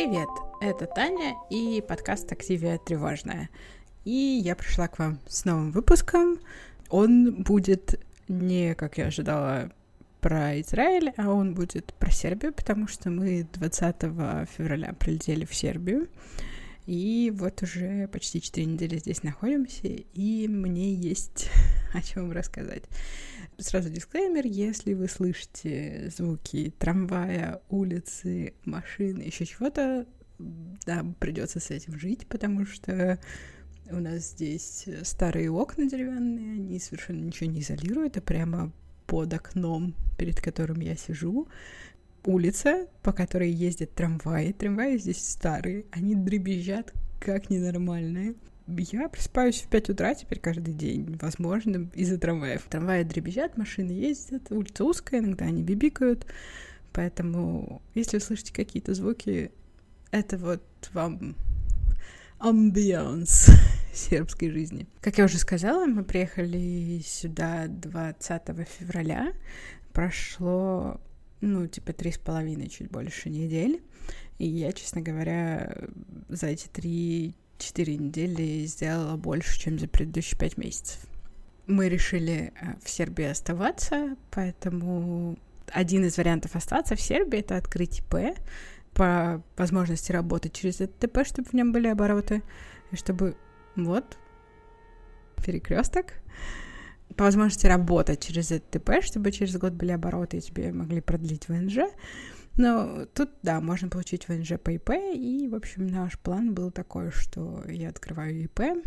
Привет, это Таня и подкаст «Активия тревожная». И я пришла к вам с новым выпуском. Он будет не, как я ожидала, про Израиль, а он будет про Сербию, потому что мы 20 февраля прилетели в Сербию. И вот уже почти 4 недели здесь находимся, и мне есть о чем рассказать. Сразу дисклеймер, если вы слышите звуки трамвая, улицы, машины, еще чего-то, да, придется с этим жить, потому что у нас здесь старые окна деревянные, они совершенно ничего не изолируют, а прямо под окном, перед которым я сижу, улица, по которой ездят трамваи. Трамваи здесь старые, они дребезжат как ненормальные. Я просыпаюсь в 5 утра теперь каждый день, возможно, из-за трамваев. Трамваи дребезжат, машины ездят, улица узкая, иногда они бибикают. Поэтому, если вы слышите какие-то звуки, это вот вам амбианс сербской жизни. Как я уже сказала, мы приехали сюда 20 февраля. Прошло, ну, типа, три с половиной, чуть больше недель. И я, честно говоря, за эти три четыре недели сделала больше, чем за предыдущие пять месяцев. Мы решили э, в Сербии оставаться, поэтому один из вариантов остаться в Сербии — это открыть ИП, по возможности работать через этот ТП, чтобы в нем были обороты, и чтобы вот перекресток, по возможности работать через этот ТП, чтобы через год были обороты и тебе могли продлить ВНЖ. Но тут, да, можно получить ВНЖ по ИП, и, в общем, наш план был такой, что я открываю ИП,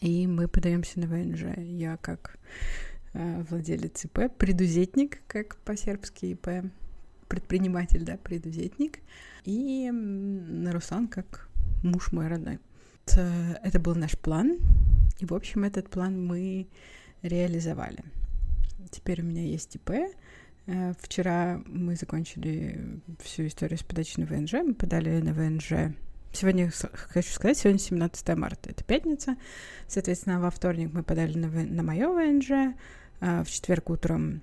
и мы подаемся на ВНЖ. Я как э, владелец ИП, предузетник, как по-сербски ИП, предприниматель, да, предузетник, и Руслан как муж мой родной. Это был наш план, и, в общем, этот план мы реализовали. Теперь у меня есть ИП, Э, вчера мы закончили всю историю с подачей на ВНЖ. Мы подали на ВНЖ. Сегодня, хочу сказать, сегодня 17 марта, это пятница. Соответственно, во вторник мы подали на, на мое ВНЖ. А в четверг утром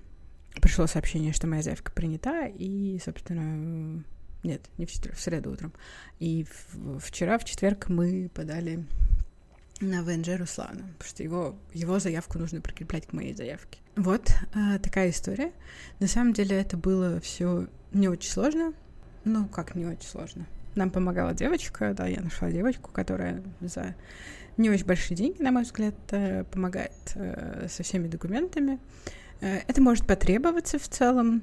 пришло сообщение, что моя заявка принята. И, собственно, нет, не в четверг, в среду утром. И вчера, в четверг, мы подали на ВНЖ Руслана, потому что его, его заявку нужно прикреплять к моей заявке. Вот э, такая история. На самом деле это было все не очень сложно. Ну, как не очень сложно. Нам помогала девочка, да, я нашла девочку, которая за не очень большие деньги, на мой взгляд, э, помогает э, со всеми документами. Э, это может потребоваться в целом.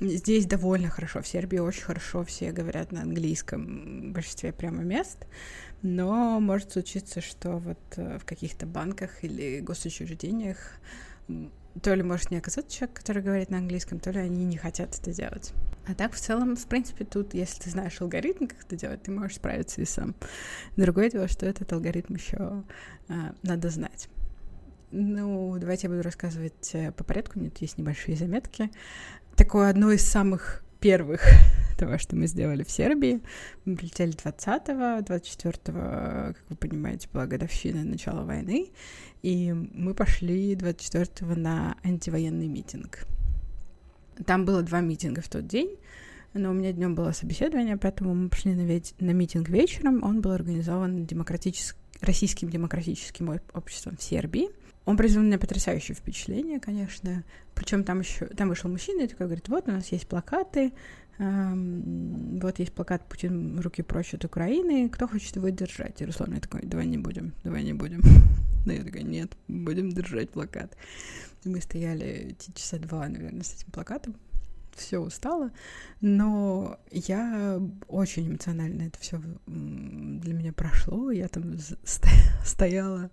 Здесь довольно хорошо, в Сербии очень хорошо, все говорят на английском в большинстве прямо мест, но может случиться, что вот в каких-то банках или госучреждениях то ли может не оказаться человек, который говорит на английском, то ли они не хотят это делать. А так, в целом, в принципе, тут, если ты знаешь алгоритм, как это делать, ты можешь справиться и сам. Другое дело, что этот алгоритм еще а, надо знать. Ну, давайте я буду рассказывать э, по порядку. У меня тут есть небольшие заметки. Такое одно из самых первых того, что мы сделали в Сербии. Мы прилетели 20-го, 24-го, как вы понимаете, была годовщина начала войны, и мы пошли 24-го на антивоенный митинг. Там было два митинга в тот день, но у меня днем было собеседование, поэтому мы пошли на, ведь, на митинг вечером. Он был организован демократическим Российским демократическим обществом в Сербии. Он произвел на меня потрясающее впечатление, конечно. Причем там еще там вышел мужчина и такой говорит: вот у нас есть плакаты, эм, вот есть плакат Путин руки прочь от Украины, кто хочет его держать? И Руслан я такой, давай не будем, давай не будем. Но я такая, нет, будем держать плакат. И мы стояли часа два, наверное, с этим плакатом. Все устала, но я очень эмоционально это все для меня прошло. Я там стояла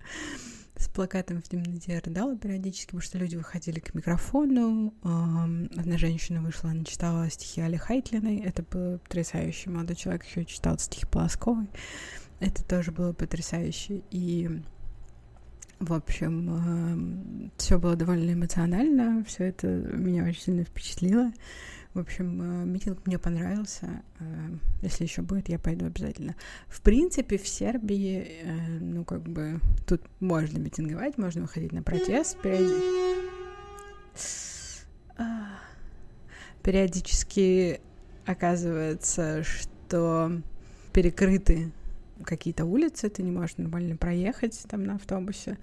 с плакатом в темноте рыдала периодически, потому что люди выходили к микрофону. Одна женщина вышла, она читала стихи Али Хайтлиной. Это было потрясающе. Молодой человек еще читал стихи Полосковой. Это тоже было потрясающе. И в общем, все было довольно эмоционально, все это меня очень сильно впечатлило. В общем, э, митинг мне понравился. Э, если еще будет, я пойду обязательно. В принципе, в Сербии, э, ну, как бы, тут можно митинговать, можно выходить на протест. Периоди... Периодически оказывается, что перекрыты какие-то улицы, ты не можешь нормально проехать там на автобусе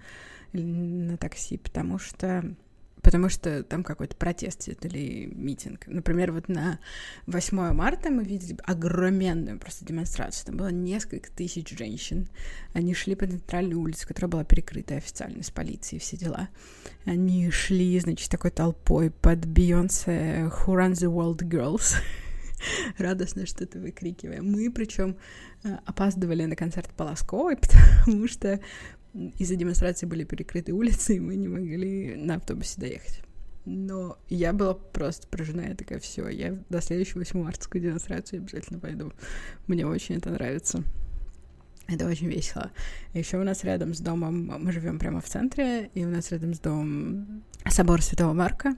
или на такси, потому что потому что там какой-то протест или митинг. Например, вот на 8 марта мы видели огроменную просто демонстрацию. Там было несколько тысяч женщин. Они шли по центральной улице, которая была перекрыта официально с полицией, все дела. Они шли, значит, такой толпой под Бейонсе «Who runs the world girls?» радостно что-то выкрикивая. Мы, причем, э, опаздывали на концерт Полосковой, потому что из-за демонстрации были перекрыты улицы, и мы не могли на автобусе доехать. Но я была просто поражена, я такая, все, я до следующего 8 мартскую демонстрацию обязательно пойду. Мне очень это нравится. Это очень весело. Еще у нас рядом с домом, мы живем прямо в центре, и у нас рядом с домом собор Святого Марка.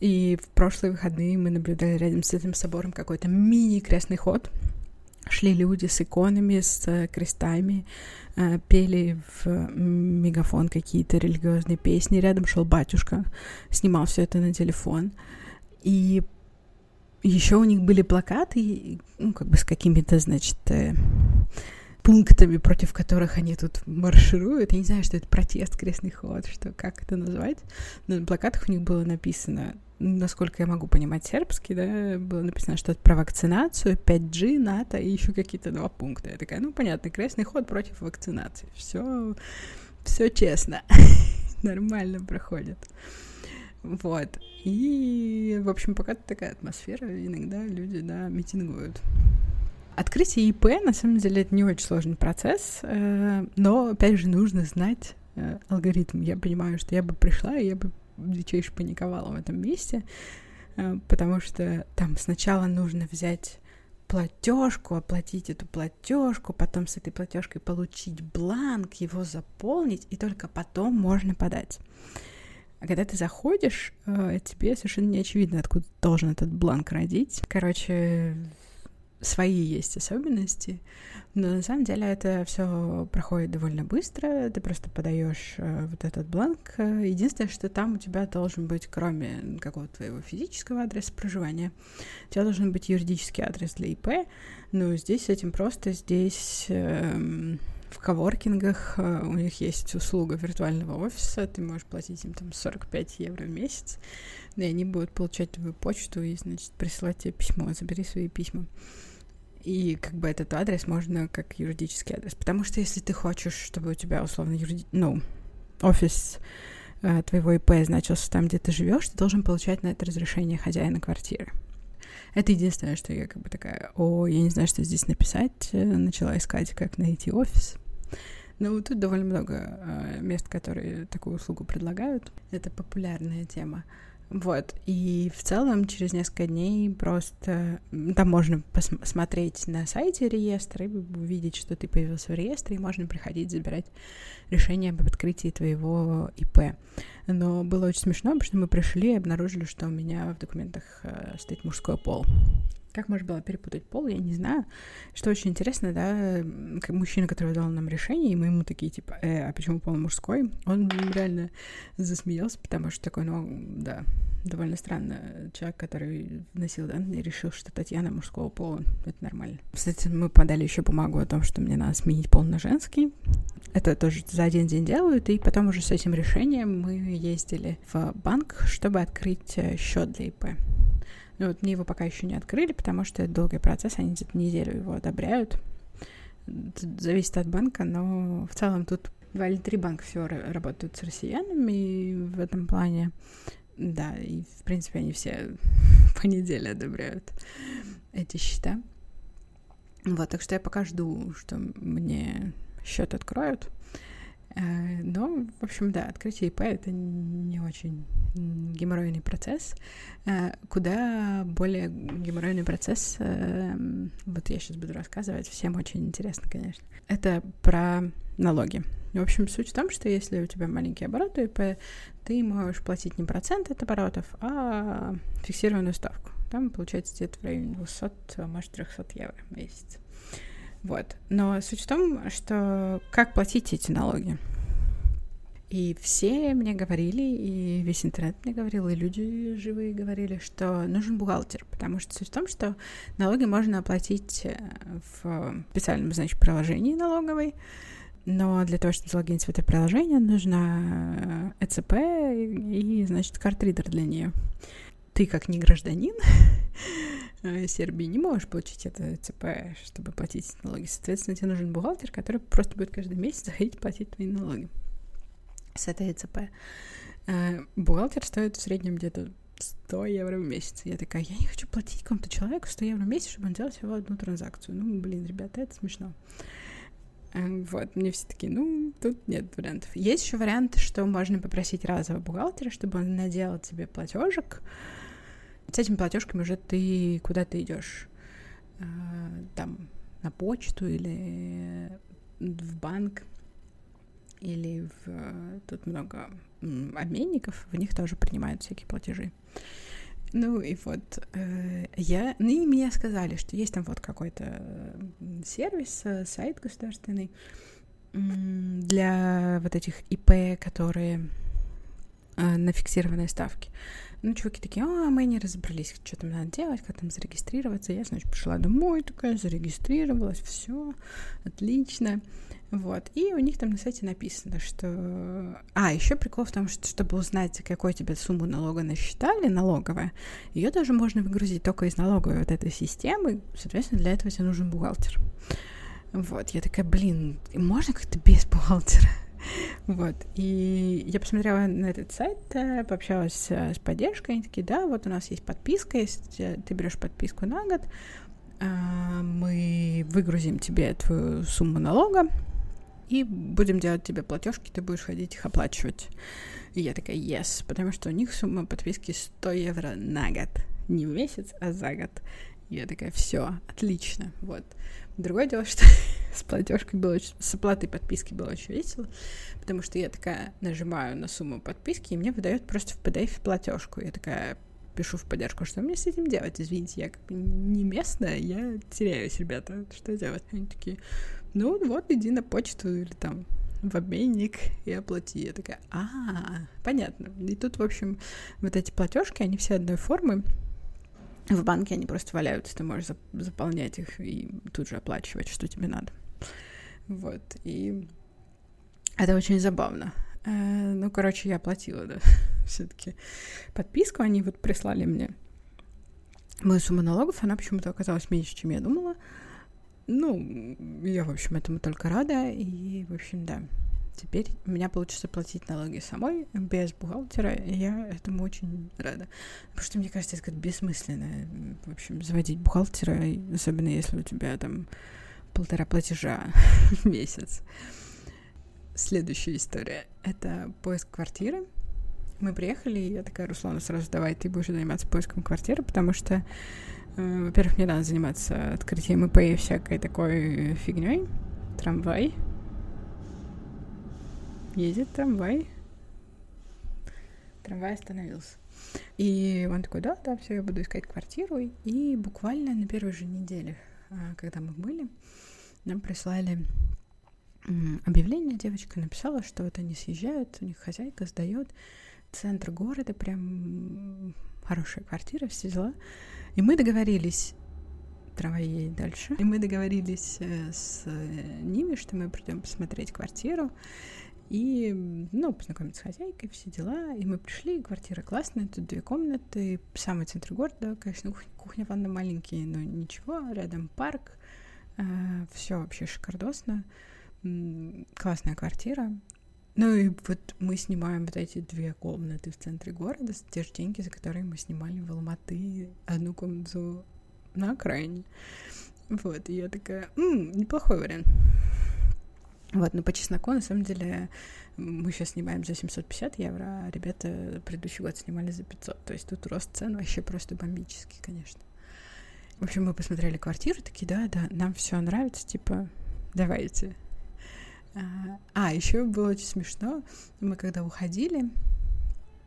И в прошлые выходные мы наблюдали рядом с этим собором какой-то мини-крестный ход. Шли люди с иконами, с э, крестами, э, пели в мегафон какие-то религиозные песни. Рядом шел батюшка, снимал все это на телефон. И еще у них были плакаты, ну, как бы с какими-то, значит, э, пунктами, против которых они тут маршируют. Я не знаю, что это протест, крестный ход, что как это назвать. Но на плакатах у них было написано насколько я могу понимать сербский, да, было написано что-то про вакцинацию, 5G, НАТО и еще какие-то два пункта. Я такая, ну, понятно, крестный ход против вакцинации. Все, все честно. Нормально проходит. Вот. И, в общем, пока такая атмосфера, иногда люди, да, митингуют. Открытие ИП, на самом деле, это не очень сложный процесс, э, но, опять же, нужно знать э, алгоритм. Я понимаю, что я бы пришла, и я бы дичайше паниковала в этом месте, э, потому что там сначала нужно взять платежку, оплатить эту платежку, потом с этой платежкой получить бланк, его заполнить, и только потом можно подать. А когда ты заходишь, э, тебе совершенно не очевидно, откуда должен этот бланк родить. Короче, свои есть особенности, но на самом деле это все проходит довольно быстро. Ты просто подаешь э, вот этот бланк. Единственное, что там у тебя должен быть, кроме какого-то твоего физического адреса проживания, у тебя должен быть юридический адрес для ИП. Но здесь с этим просто. Здесь э, в коворкингах э, у них есть услуга виртуального офиса. Ты можешь платить им там 45 евро в месяц. И они будут получать твою почту и, значит, присылать тебе письмо. Забери свои письма. И как бы этот адрес можно как юридический адрес. Потому что если ты хочешь, чтобы у тебя условно юриди... ну, офис э, твоего ИП значился там, где ты живешь, ты должен получать на это разрешение хозяина квартиры. Это единственное, что я как бы такая, о, я не знаю, что здесь написать, э, начала искать, как найти офис. Но тут довольно много э, мест, которые такую услугу предлагают. Это популярная тема. Вот, и в целом через несколько дней просто там можно посмотреть на сайте реестра и увидеть, что ты появился в реестре, и можно приходить забирать решение об открытии твоего ИП. Но было очень смешно, потому что мы пришли и обнаружили, что у меня в документах э, стоит мужской пол. Как можно было перепутать пол, я не знаю. Что очень интересно, да, мужчина, который дал нам решение, и мы ему такие, типа, э, а почему пол мужской? Он реально засмеялся, потому что такой, ну, да, довольно странно. Человек, который носил данные, решил, что Татьяна мужского пола. Это нормально. Кстати, мы подали еще бумагу о том, что мне надо сменить пол на женский. Это тоже за один день делают, и потом уже с этим решением мы ездили в банк, чтобы открыть э, счет для ИП. Ну вот мне его пока еще не открыли, потому что это долгий процесс, они где-то неделю его одобряют. Тут зависит от банка, но в целом тут два или три банка все работают с россиянами в этом плане. Да, и в принципе они все по неделе одобряют эти счета. Вот, так что я пока жду, что мне счет откроют. Э, но, в общем, да, открытие ИП — это не очень геморройный процесс. Э, куда более геморройный процесс, э, вот я сейчас буду рассказывать, всем очень интересно, конечно. Это про налоги. В общем, суть в том, что если у тебя маленькие обороты ИП, ты можешь платить не процент от оборотов, а фиксированную ставку. Там получается где-то в районе 200, а может, 300 евро в месяц. Вот. Но суть в том, что как платить эти налоги. И все мне говорили, и весь интернет мне говорил, и люди живые говорили, что нужен бухгалтер, потому что суть в том, что налоги можно оплатить э, в специальном, значит, приложении налоговой, но для того, чтобы залогинить в это приложение, нужно ЭЦП и, значит, картридер для нее. Ты, как не гражданин Сербии, не можешь получить это ЭЦП, чтобы платить налоги. Соответственно, тебе нужен бухгалтер, который просто будет каждый месяц заходить платить твои налоги с этой ЭЦП. Э, бухгалтер стоит в среднем где-то 100 евро в месяц. Я такая, я не хочу платить какому-то человеку 100 евро в месяц, чтобы он делал всего одну транзакцию. Ну, блин, ребята, это смешно. Э, вот, мне все таки ну, тут нет вариантов. Есть еще вариант, что можно попросить разового бухгалтера, чтобы он наделал тебе платежек. С этими платежками уже ты куда-то идешь. Э, там, на почту или в банк или в... Тут много обменников, в них тоже принимают всякие платежи. Ну и вот э, я, ну и мне сказали, что есть там вот какой-то сервис, э, сайт государственный для вот этих ИП, которые на фиксированной ставке. Ну, чуваки такие, а, мы не разобрались, что там надо делать, как там зарегистрироваться. Я, значит, пришла домой, такая, зарегистрировалась, все, отлично. Вот. И у них там на сайте написано, что... А, еще прикол в том, что чтобы узнать, какой тебе сумму налога насчитали, налоговая, ее тоже можно выгрузить только из налоговой вот этой системы. Соответственно, для этого тебе нужен бухгалтер. Вот. Я такая, блин, можно как-то без бухгалтера? Вот, и я посмотрела на этот сайт, э, пообщалась э, с поддержкой, они такие, да, вот у нас есть подписка, если ты берешь подписку на год, а, мы выгрузим тебе твою сумму налога, и будем делать тебе платежки, ты будешь ходить их оплачивать. И я такая, yes, потому что у них сумма подписки 100 евро на год. Не в месяц, а за год. Я такая, все, отлично, вот. Другое дело, что с платежкой было очень, с оплатой подписки было очень весело, потому что я такая нажимаю на сумму подписки, и мне выдает просто в PDF платежку. Я такая пишу в поддержку, что мне с этим делать? Извините, я как бы не местная, я теряюсь, ребята, что делать? Они такие, ну вот, иди на почту или там в обменник и оплати. Я такая, а, понятно. И тут, в общем, вот эти платежки, они все одной формы. В банке они просто валяются, ты можешь заполнять их и тут же оплачивать, что тебе надо. Вот, и это очень забавно. Э, ну, короче, я оплатила, да, все-таки подписку. Они вот прислали мне мою сумму налогов, она почему-то оказалась меньше, чем я думала. Ну, я, в общем, этому только рада. И, в общем, да. Теперь у меня получится платить налоги самой, без бухгалтера, и я этому очень рада. Потому что, мне кажется, это как бессмысленно, в общем, заводить бухгалтера, особенно если у тебя там полтора платежа в месяц. Следующая история — это поиск квартиры. Мы приехали, и я такая, Руслана, сразу давай, ты будешь заниматься поиском квартиры, потому что Э, во-первых, мне надо заниматься открытием ИП и всякой такой фигней. Трамвай. Едет трамвай. Трамвай остановился. И он такой, да, да, все, я буду искать квартиру. И буквально на первой же неделе, а, когда мы были, нам прислали объявление, девочка написала, что вот они съезжают, у них хозяйка сдает центр города, прям хорошая квартира, все дела. И мы договорились, трава едет дальше, и мы договорились э, с э, ними, что мы придем посмотреть квартиру, и, ну, познакомиться с хозяйкой, все дела. И мы пришли, квартира классная, тут две комнаты, самый центр города, конечно, кухня, кухня ванна маленькие, но ничего, рядом парк, э, все вообще шикардосно, классная квартира. Ну и вот мы снимаем вот эти две комнаты в центре города, те же деньги, за которые мы снимали в Алматы одну комнату на окраине. Вот, и я такая, м-м, неплохой вариант. Вот, но по чесноку, на самом деле, мы сейчас снимаем за 750 евро, а ребята предыдущий год снимали за 500. То есть тут рост цен вообще просто бомбический, конечно. В общем, мы посмотрели квартиру, такие, да, да, нам все нравится, типа, давайте. А, еще было очень смешно. Мы когда уходили,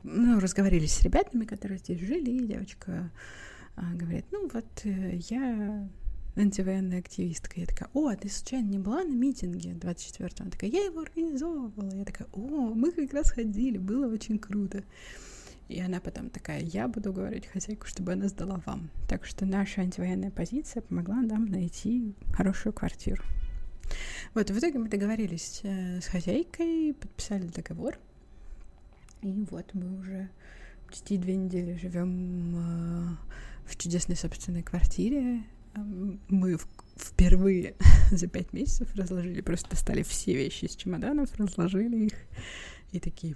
ну, разговаривали с ребятами, которые здесь жили, и девочка а, говорит, ну вот э, я антивоенная активистка. Я такая, о, а ты случайно не была на митинге 24-го? Она такая, я его организовывала. Я такая, о, мы как раз ходили, было очень круто. И она потом такая, я буду говорить хозяйку, чтобы она сдала вам. Так что наша антивоенная позиция помогла нам найти хорошую квартиру. Вот, в итоге мы договорились э, с хозяйкой, подписали договор. И вот мы уже почти две недели живем э, в чудесной собственной квартире. Мы впервые за пять месяцев разложили, просто достали все вещи из чемоданов, разложили их и такие...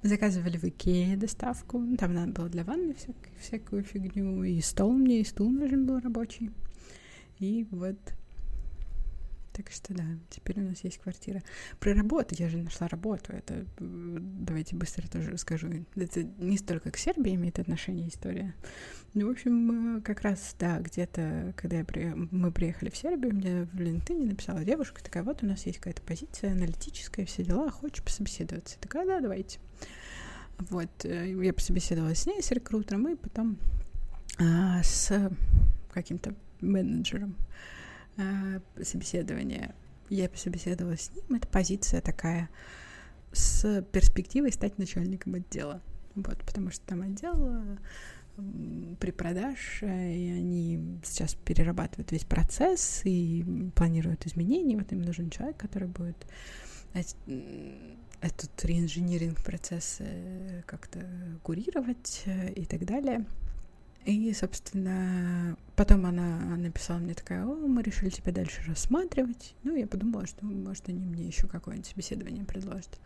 Мы заказывали в Икее доставку, там надо было для ванны всяк, всякую фигню, и стол мне, и стул нужен был рабочий. И вот так что да, теперь у нас есть квартира. Про работу, я же нашла работу, это давайте быстро тоже расскажу. Это не столько к Сербии имеет отношение история. Ну, в общем, как раз, да, где-то, когда я при... мы приехали в Сербию, мне в LinkedIn написала девушка, такая, вот у нас есть какая-то позиция аналитическая, все дела, хочешь пособеседоваться? Такая, да, давайте. Вот, э, я пособеседовалась с ней, с рекрутером, и потом а, с каким-то менеджером э, собеседование. Я пособеседовала с ним. Это позиция такая с перспективой стать начальником отдела. Вот, потому что там отдел при продаж, э, и они сейчас перерабатывают весь процесс и планируют изменения. Вот им нужен человек, который будет этот реинжиниринг процесс как-то курировать э, и так далее. И, собственно, потом она написала мне такая, о, мы решили тебя дальше рассматривать. Ну, я подумала, что, может, они мне еще какое-нибудь собеседование предложат.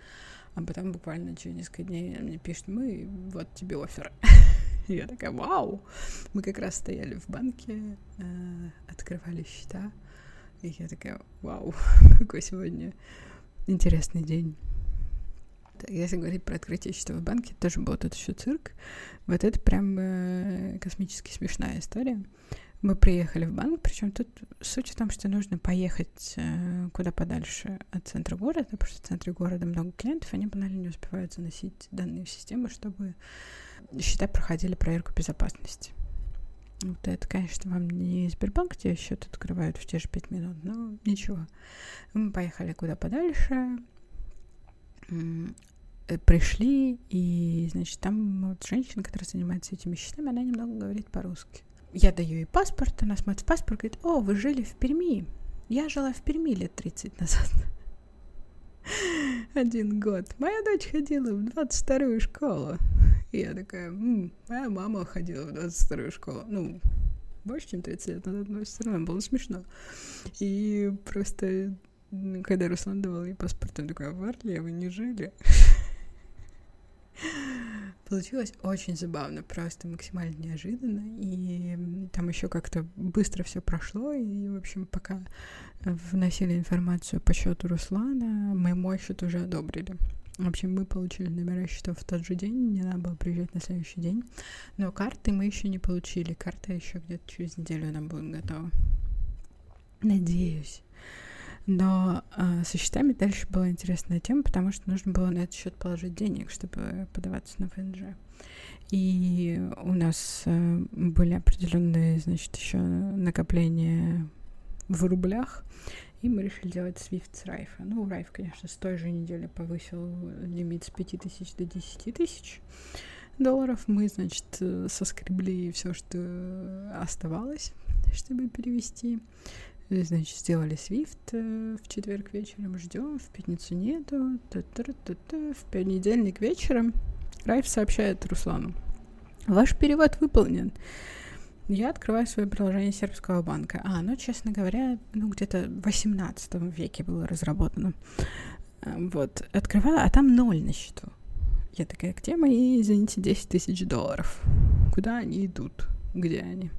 А потом буквально через несколько дней мне пишут, мы, вот тебе офер. Я такая, вау! Мы как раз стояли в банке, э, открывали счета. И я такая, вау, какой сегодня интересный день если говорить про открытие счета в банке, тоже был тут еще цирк. Вот это прям э, космически смешная история. Мы приехали в банк, причем тут суть в том, что нужно поехать э, куда подальше от центра города, потому что в центре города много клиентов, они банально не успевают заносить данные в систему, чтобы счета проходили проверку безопасности. Вот это, конечно, вам не Сбербанк, где счет открывают в те же пять минут, но ничего. Мы поехали куда подальше, пришли, и, значит, там вот женщина, которая занимается этими счетами, она немного говорит по-русски. Я даю ей паспорт, она смотрит паспорт, говорит, о, вы жили в Перми. Я жила в Перми лет 30 назад. Один год. Моя дочь ходила в 22-ю школу. И я такая, М, моя мама ходила в 22-ю школу. Ну, больше, чем 30 лет назад, но все равно было смешно. И просто, когда Руслан давал ей паспорт, он такой, а в Арле вы не жили? Получилось очень забавно, просто максимально неожиданно. И там еще как-то быстро все прошло. И, в общем, пока вносили информацию по счету Руслана, мы мой счет уже одобрили. В общем, мы получили номера счетов в тот же день, не надо было приезжать на следующий день. Но карты мы еще не получили. Карта еще где-то через неделю нам будет готова. Надеюсь. Но э, со счетами дальше была интересная тема, потому что нужно было на этот счет положить денег, чтобы подаваться на ФНЖ. И у нас э, были определенные, значит, еще накопления в рублях, и мы решили делать Swift с Райфа. Ну, Райф, конечно, с той же недели повысил лимит с 5 тысяч до 10 тысяч долларов. Мы, значит, соскребли все, что оставалось, чтобы перевести. Значит, сделали Свифт э, в четверг вечером, ждем, в пятницу нету. В понедельник вечером Райф сообщает Руслану. Ваш перевод выполнен. Я открываю свое приложение сербского банка. А, ну, честно говоря, ну, где-то в 18 веке было разработано. Э, вот, открываю, а там ноль на счету. Я такая, где мои, извините, 10 тысяч долларов? Куда они идут? Где они?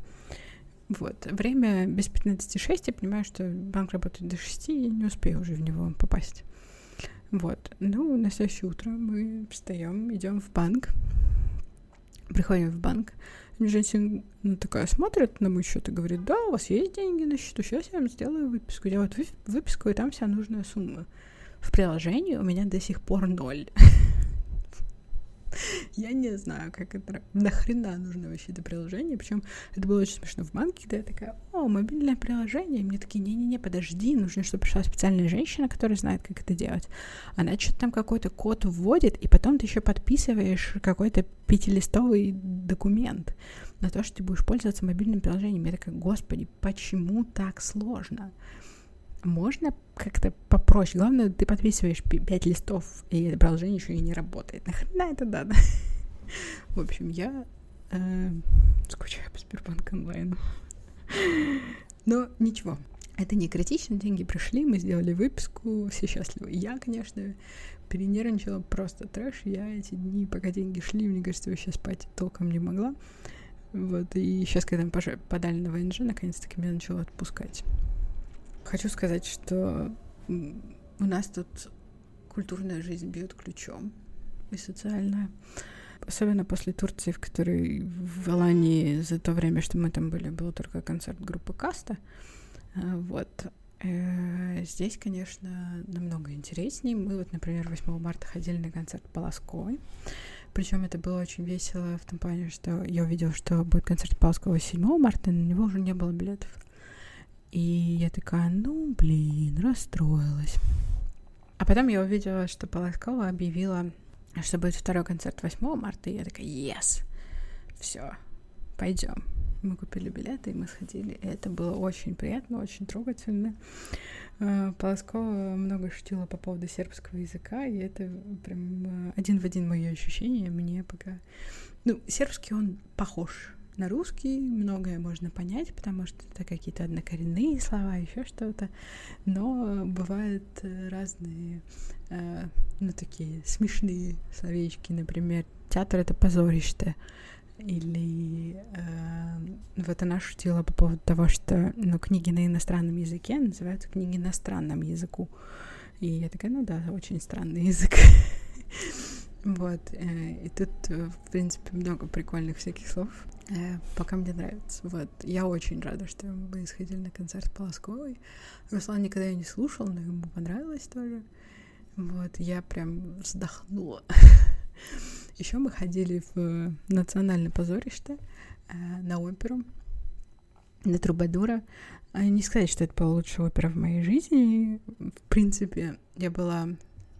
Вот. Время без 15.6, я понимаю, что банк работает до 6, и не успею уже в него попасть. Вот. Ну, на следующее утро мы встаем, идем в банк, приходим в банк. Женщина ну, такая смотрит на мой счет и говорит, да, у вас есть деньги на счету, сейчас я вам сделаю выписку. Вот выписку, и там вся нужная сумма. В приложении у меня до сих пор ноль. Я не знаю, как это... Нахрена нужно вообще это приложение? Причем это было очень смешно в банке, когда я такая, о, мобильное приложение. И мне такие, не-не-не, подожди, нужно, чтобы пришла специальная женщина, которая знает, как это делать. Она что-то там какой-то код вводит, и потом ты еще подписываешь какой-то пятилистовый документ на то, что ты будешь пользоваться мобильным приложением. Я такая, господи, почему так сложно? Можно как-то попроще. Главное, ты подписываешь пять листов, и это приложение еще и не работает. Нахрена это надо? В общем, я э, скучаю по Сбербанк онлайн. Но ничего, это не критично, деньги пришли, мы сделали выписку, все счастливы. Я, конечно, перенервничала просто трэш. Я эти дни, пока деньги шли, мне кажется, вообще спать толком не могла. Вот, и сейчас, когда мы подали на ВНЖ, наконец-таки меня начало отпускать. Хочу сказать, что у нас тут культурная жизнь бьет ключом и социальная. Особенно после Турции, в которой в Алании за то время, что мы там были, был только концерт группы Каста. А, вот. Э, здесь, конечно, намного интереснее. Мы вот, например, 8 марта ходили на концерт Полосковой. Причем это было очень весело в том плане, что я увидела, что будет концерт Полосковой 7 марта, на него уже не было билетов. И я такая, ну, блин, расстроилась. А потом я увидела, что Полоскова объявила, что будет второй концерт 8 марта, и я такая, yes, все, пойдем. Мы купили билеты, и мы сходили, и это было очень приятно, очень трогательно. А, Полоскова много шутила по поводу сербского языка, и это прям а, один в один мое ощущение. Мне пока... Ну, сербский он похож на русский многое можно понять, потому что это какие-то однокоренные слова, еще что-то. Но бывают э, разные, э, ну, такие смешные словечки, например, театр — это позорище. Или э, вот она шутила по поводу того, что ну, книги на иностранном языке называются книги на странном языку. И я такая, ну да, очень странный язык. Вот, э, и тут, э, в принципе, много прикольных всяких слов. Э, пока мне нравится. Вот. Я очень рада, что мы сходили на концерт Полосковой. Руслан никогда ее не слушал, но ему понравилось тоже. Вот, я прям вздохнула. Еще мы ходили в национальное позорище на оперу, на Трубадура. А не сказать, что это была лучшая опера в моей жизни. В принципе, я была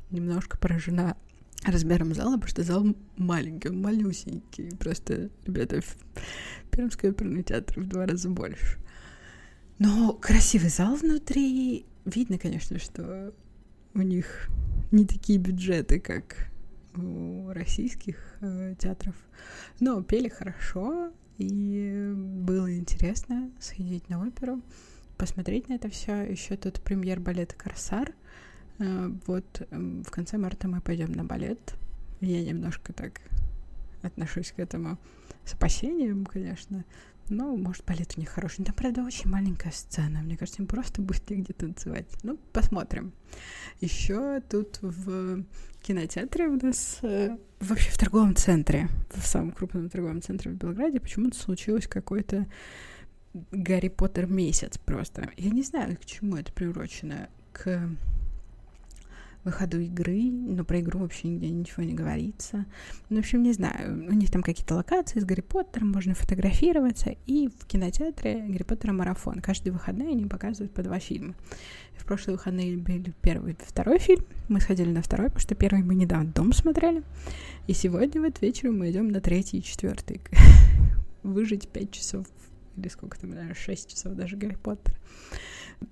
немножко поражена размером зала, потому что зал маленький, он малюсенький. Просто, ребята, Пермский оперный театр в два раза больше. Но красивый зал внутри. Видно, конечно, что у них не такие бюджеты, как у российских э, театров. Но пели хорошо, и было интересно сходить на оперу, посмотреть на это все. Еще тут премьер балета Корсар — вот эм, в конце марта мы пойдем на балет. Я немножко так отношусь к этому с опасением, конечно. Но, может, балет у них хороший. Там, правда, очень маленькая сцена. Мне кажется, им просто будет негде танцевать. Ну, посмотрим. Еще тут в кинотеатре у нас, э, вообще в торговом центре, в самом крупном торговом центре в Белграде, почему-то случилось какой-то Гарри Поттер месяц просто. Я не знаю, к чему это приурочено. К выходу игры, но про игру вообще нигде ничего не говорится. Ну, в общем, не знаю, у них там какие-то локации с Гарри Поттером, можно фотографироваться, и в кинотеатре Гарри Поттера марафон. Каждые выходные они показывают по два фильма. В прошлые выходные были первый и второй фильм, мы сходили на второй, потому что первый мы недавно дом смотрели, и сегодня вот вечером мы идем на третий и четвертый. Выжить пять часов или сколько там, наверное, шесть часов даже Гарри Поттера.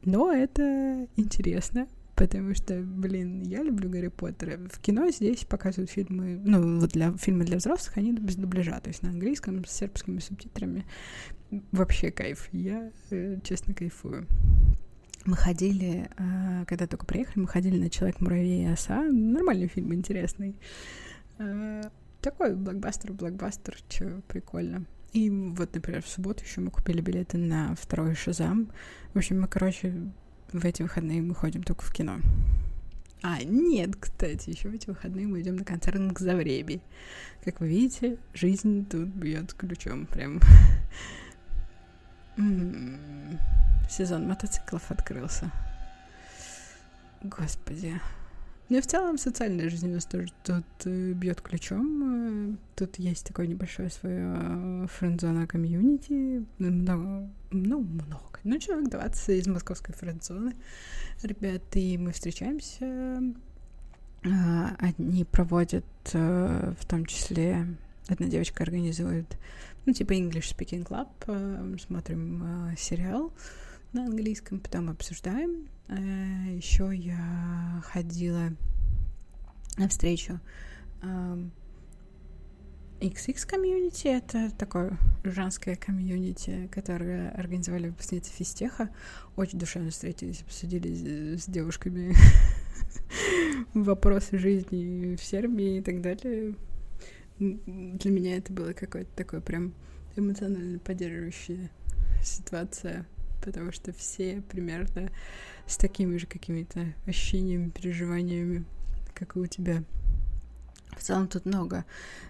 Но это интересно, потому что, блин, я люблю Гарри Поттера. В кино здесь показывают фильмы, ну, вот для фильмы для взрослых, они без дубляжа, то есть на английском с сербскими субтитрами. Вообще кайф. Я, э, честно, кайфую. Мы ходили, э, когда только приехали, мы ходили на «Человек-муравей и оса». Нормальный фильм, интересный. Э, такой блокбастер, блокбастер, чё, прикольно. И вот, например, в субботу еще мы купили билеты на второй Шазам. В общем, мы, короче, в эти выходные мы ходим только в кино. А, нет, кстати, еще в эти выходные мы идем на концерт к Завреби. Как вы видите, жизнь тут бьет ключом. Прям сезон мотоциклов открылся. Господи. Ну и в целом социальная жизнь у нас тоже тут э, бьет ключом. Э, тут есть такое небольшое свое э, френдзона комьюнити. Много, ну, много. Ну, человек 20 из московской френдзоны. И мы встречаемся. А, они проводят в том числе... Одна девочка организует, ну, типа English Speaking Club. Мы смотрим сериал на английском, потом обсуждаем. Э, Еще я ходила на встречу XX комьюнити, это такое женское комьюнити, которое организовали выпускницы физтеха. Очень душевно встретились, обсудили с девушками вопросы жизни в Сербии и так далее. Для меня это было какое-то такое прям эмоционально поддерживающая ситуация потому что все примерно с такими же какими-то ощущениями, переживаниями, как и у тебя. В целом тут много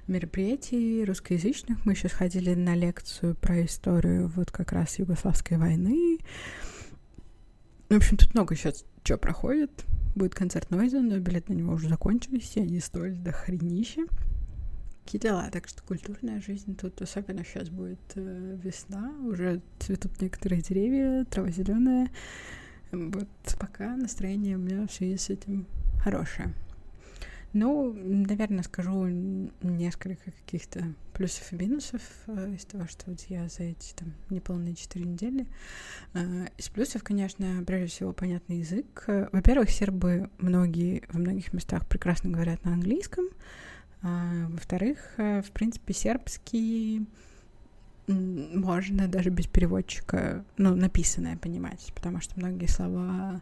мероприятий русскоязычных. Мы сейчас ходили на лекцию про историю вот как раз Югославской войны. В общем, тут много сейчас что проходит. Будет концерт Нойза, но билеты на него уже закончились, и они стоили до хренища такие дела. Так что культурная жизнь тут, особенно сейчас будет э, весна, уже цветут некоторые деревья, трава зеленая. Вот пока настроение у меня в связи с этим хорошее. Ну, наверное, скажу несколько каких-то плюсов и минусов э, из того, что вот я за эти там неполные четыре недели. Э, из плюсов, конечно, прежде всего понятный язык. Во-первых, сербы многие во многих местах прекрасно говорят на английском. А, во-вторых, э, в принципе, сербский можно даже без переводчика, ну, написанное понимать, потому что многие слова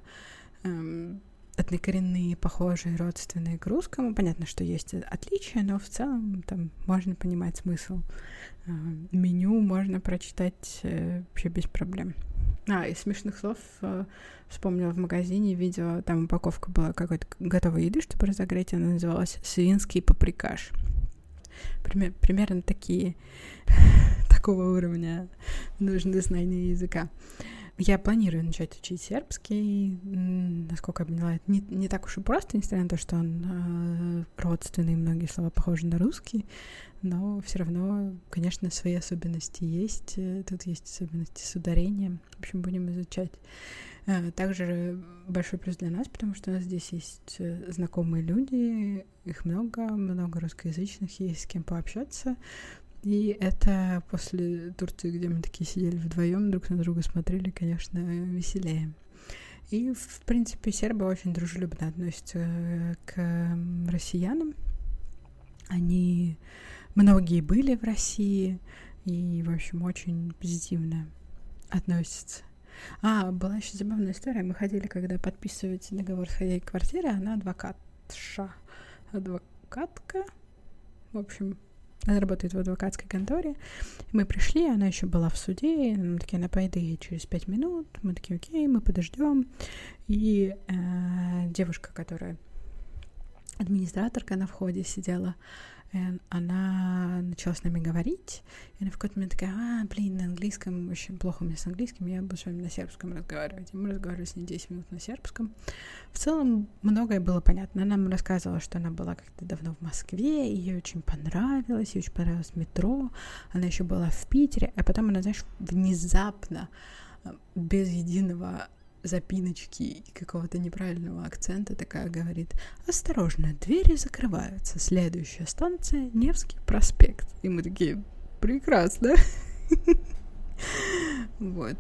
эм, однокоренные, похожие, родственные к русскому. Понятно, что есть отличия, но в целом там можно понимать смысл. Э, меню можно прочитать э, вообще без проблем. А, из смешных слов э, вспомнила в магазине видео, там упаковка была какой-то готовой еды, чтобы разогреть, она называлась «Свинский паприкаш». Пример, примерно такие, такого уровня нужны знания языка. Я планирую начать учить сербский. Насколько я поняла, это не, не так уж и просто, несмотря на то, что он э, родственный, многие слова похожи на русский, но все равно, конечно, свои особенности есть. Тут есть особенности с ударением. В общем, будем изучать. Э, также большой плюс для нас, потому что у нас здесь есть э, знакомые люди, их много, много русскоязычных, есть с кем пообщаться. И это после Турции, где мы такие сидели вдвоем, друг на друга смотрели, конечно, веселее. И, в принципе, сербы очень дружелюбно относятся э, к россиянам. Они многие были в России и, в общем, очень позитивно относятся. А, была еще забавная история. Мы ходили, когда подписывать договор с хозяйкой квартиры, она адвокатша. Адвокатка. В общем, она работает в адвокатской конторе. Мы пришли, она еще была в суде, мы такие, она поедет через пять минут. Мы такие, окей, мы подождем. И э, девушка, которая администраторка на входе сидела, она начала с нами говорить, и она в какой-то момент такая, а, блин, на английском, очень плохо у меня с английским, я буду с вами на сербском разговаривать. И мы разговаривали с ней 10 минут на сербском. В целом, многое было понятно. Она нам рассказывала, что она была как-то давно в Москве, и ей очень понравилось, ей очень понравилось метро, она еще была в Питере, а потом она, знаешь, внезапно, без единого запиночки и какого-то неправильного акцента такая говорит «Осторожно, двери закрываются, следующая станция — Невский проспект». И мы такие «Прекрасно!» Вот.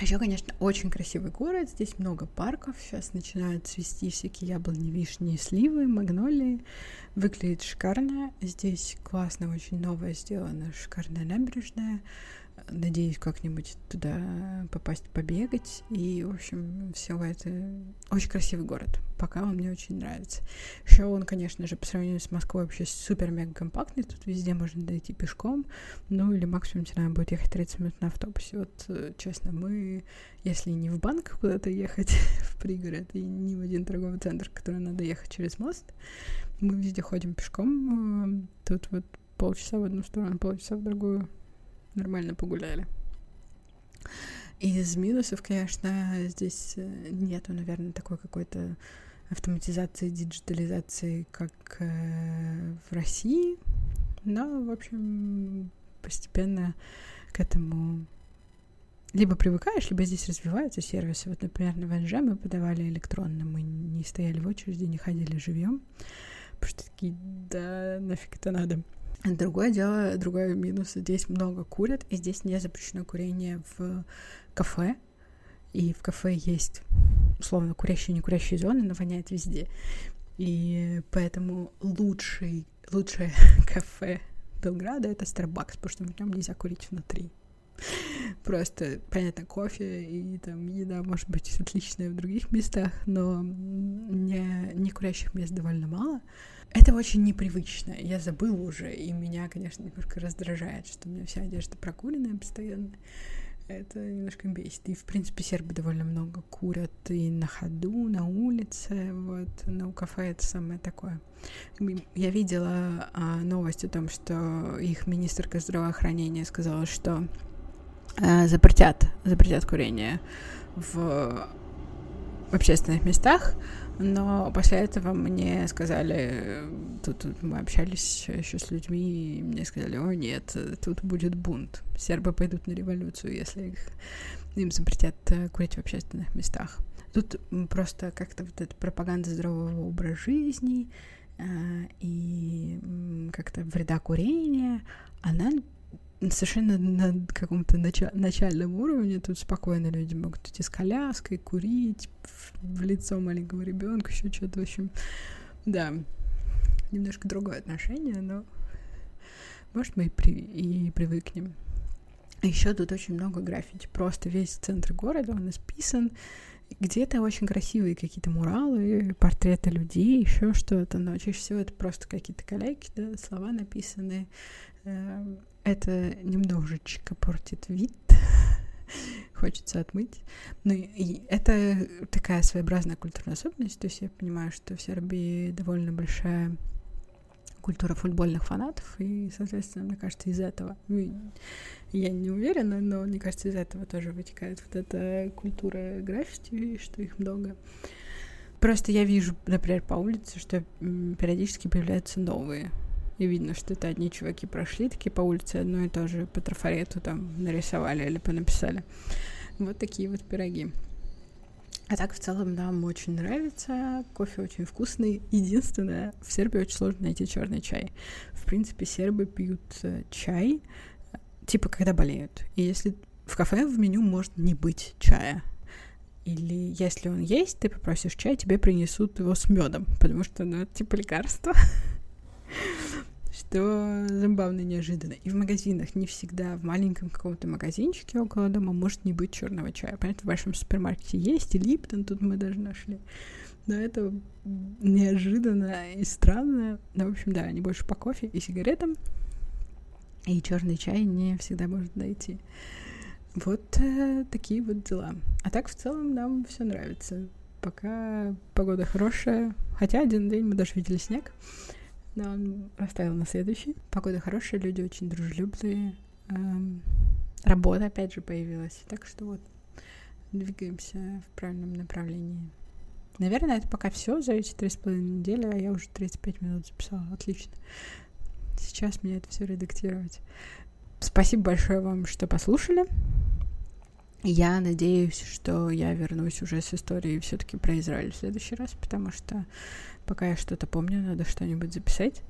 Еще, конечно, очень красивый город. Здесь много парков. Сейчас начинают цвести всякие яблони, вишни, сливы, магнолии. Выглядит шикарно. Здесь классно, очень новое сделано. Шикарная набережная. Надеюсь как-нибудь туда попасть, побегать. И, в общем, все это очень красивый город. Пока он мне очень нравится. Еще он, конечно же, по сравнению с Москвой вообще супер-мега компактный. Тут везде можно дойти пешком. Ну, или максимум тебе надо будет ехать 30 минут на автобусе. Вот, э, честно, мы, если не в банк куда-то ехать в пригород, и не в один торговый центр, который надо ехать через мост, мы везде ходим пешком. Тут вот полчаса в одну сторону, полчаса в другую нормально погуляли. Из минусов, конечно, здесь э, нету, наверное, такой какой-то автоматизации, диджитализации, как э, в России. Но, в общем, постепенно к этому либо привыкаешь, либо здесь развиваются сервисы. Вот, например, на ВНЖ мы подавали электронно, мы не стояли в очереди, не ходили живьем, потому что такие, да, нафиг это надо. Другое дело, другой минус, здесь много курят, и здесь не запрещено курение в кафе, и в кафе есть, условно, курящие и не курящие зоны, но воняет везде. И поэтому лучший, лучшее кафе Белграда — это Starbucks, потому что в нем нельзя курить внутри. Просто, понятно, кофе и там еда может быть отличная в других местах, но не, не курящих мест довольно мало. Это очень непривычно. Я забыла уже, и меня, конечно, немножко раздражает, что у меня вся одежда прокуренная постоянно. Это немножко бесит. И, в принципе, сербы довольно много курят и на ходу, на улице, вот. Но у кафе это самое такое. Я видела а, новость о том, что их министрка здравоохранения сказала, что а, запретят, запретят курение в общественных местах, но после этого мне сказали, тут, тут мы общались еще с людьми, и мне сказали, о нет, тут будет бунт. Сербы пойдут на революцию, если их, им запретят э, курить в общественных местах. Тут просто как-то вот эта пропаганда здорового образа жизни э, и как-то вреда курения, она совершенно на каком-то нача- начальном уровне. Тут спокойно люди могут идти с коляской, курить в, лицо маленького ребенка, еще что-то, в общем, да, немножко другое отношение, но может мы и, при, и привыкнем. Еще тут очень много граффити. Просто весь центр города, он исписан. Где-то очень красивые какие-то муралы, портреты людей, еще что-то, но чаще всего это просто какие-то коллеги, да, слова написаны, эм, это немножечко портит вид, хочется отмыть. Ну и это такая своеобразная культурная особенность, то есть я понимаю, что в Сербии довольно большая культура футбольных фанатов, и, соответственно, мне кажется, из этого, ну, я не уверена, но мне кажется, из этого тоже вытекает вот эта культура граффити, что их много. Просто я вижу, например, по улице, что периодически появляются новые и видно, что это одни чуваки прошли такие по улице, одно и то же по трафарету там нарисовали или понаписали. Вот такие вот пироги. А так, в целом, нам очень нравится. Кофе очень вкусный. Единственное, в Сербии очень сложно найти черный чай. В принципе, сербы пьют э, чай, типа, когда болеют. И если в кафе в меню может не быть чая, или если он есть, ты попросишь чай, тебе принесут его с медом, потому что, ну, это типа лекарство. Что забавно и неожиданно. И в магазинах не всегда, в маленьком каком-то магазинчике около дома может не быть черного чая. Понятно, в вашем супермаркете есть, и Липтон тут мы даже нашли. Но это неожиданно и странно. Но, в общем, да, они больше по кофе и сигаретам. И черный чай не всегда может найти. Вот э, такие вот дела. А так в целом нам все нравится. Пока погода хорошая. Хотя один день мы даже видели снег. Да, он оставил на следующий. Погода хорошая, люди очень дружелюбные. Эм, работа, опять же, появилась. Так что вот, двигаемся в правильном направлении. Наверное, это пока все за эти три с половиной недели, а я уже 35 минут записала. Отлично. Сейчас мне это все редактировать. Спасибо большое вам, что послушали. Я надеюсь, что я вернусь уже с историей все-таки про Израиль в следующий раз, потому что пока я что-то помню, надо что-нибудь записать.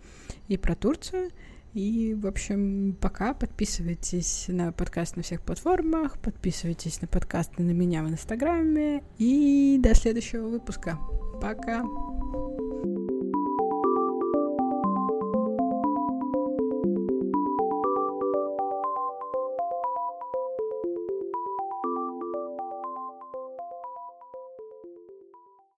И про Турцию. И, в общем, пока подписывайтесь на подкаст на всех платформах, подписывайтесь на подкасты на меня в Инстаграме. И до следующего выпуска. Пока!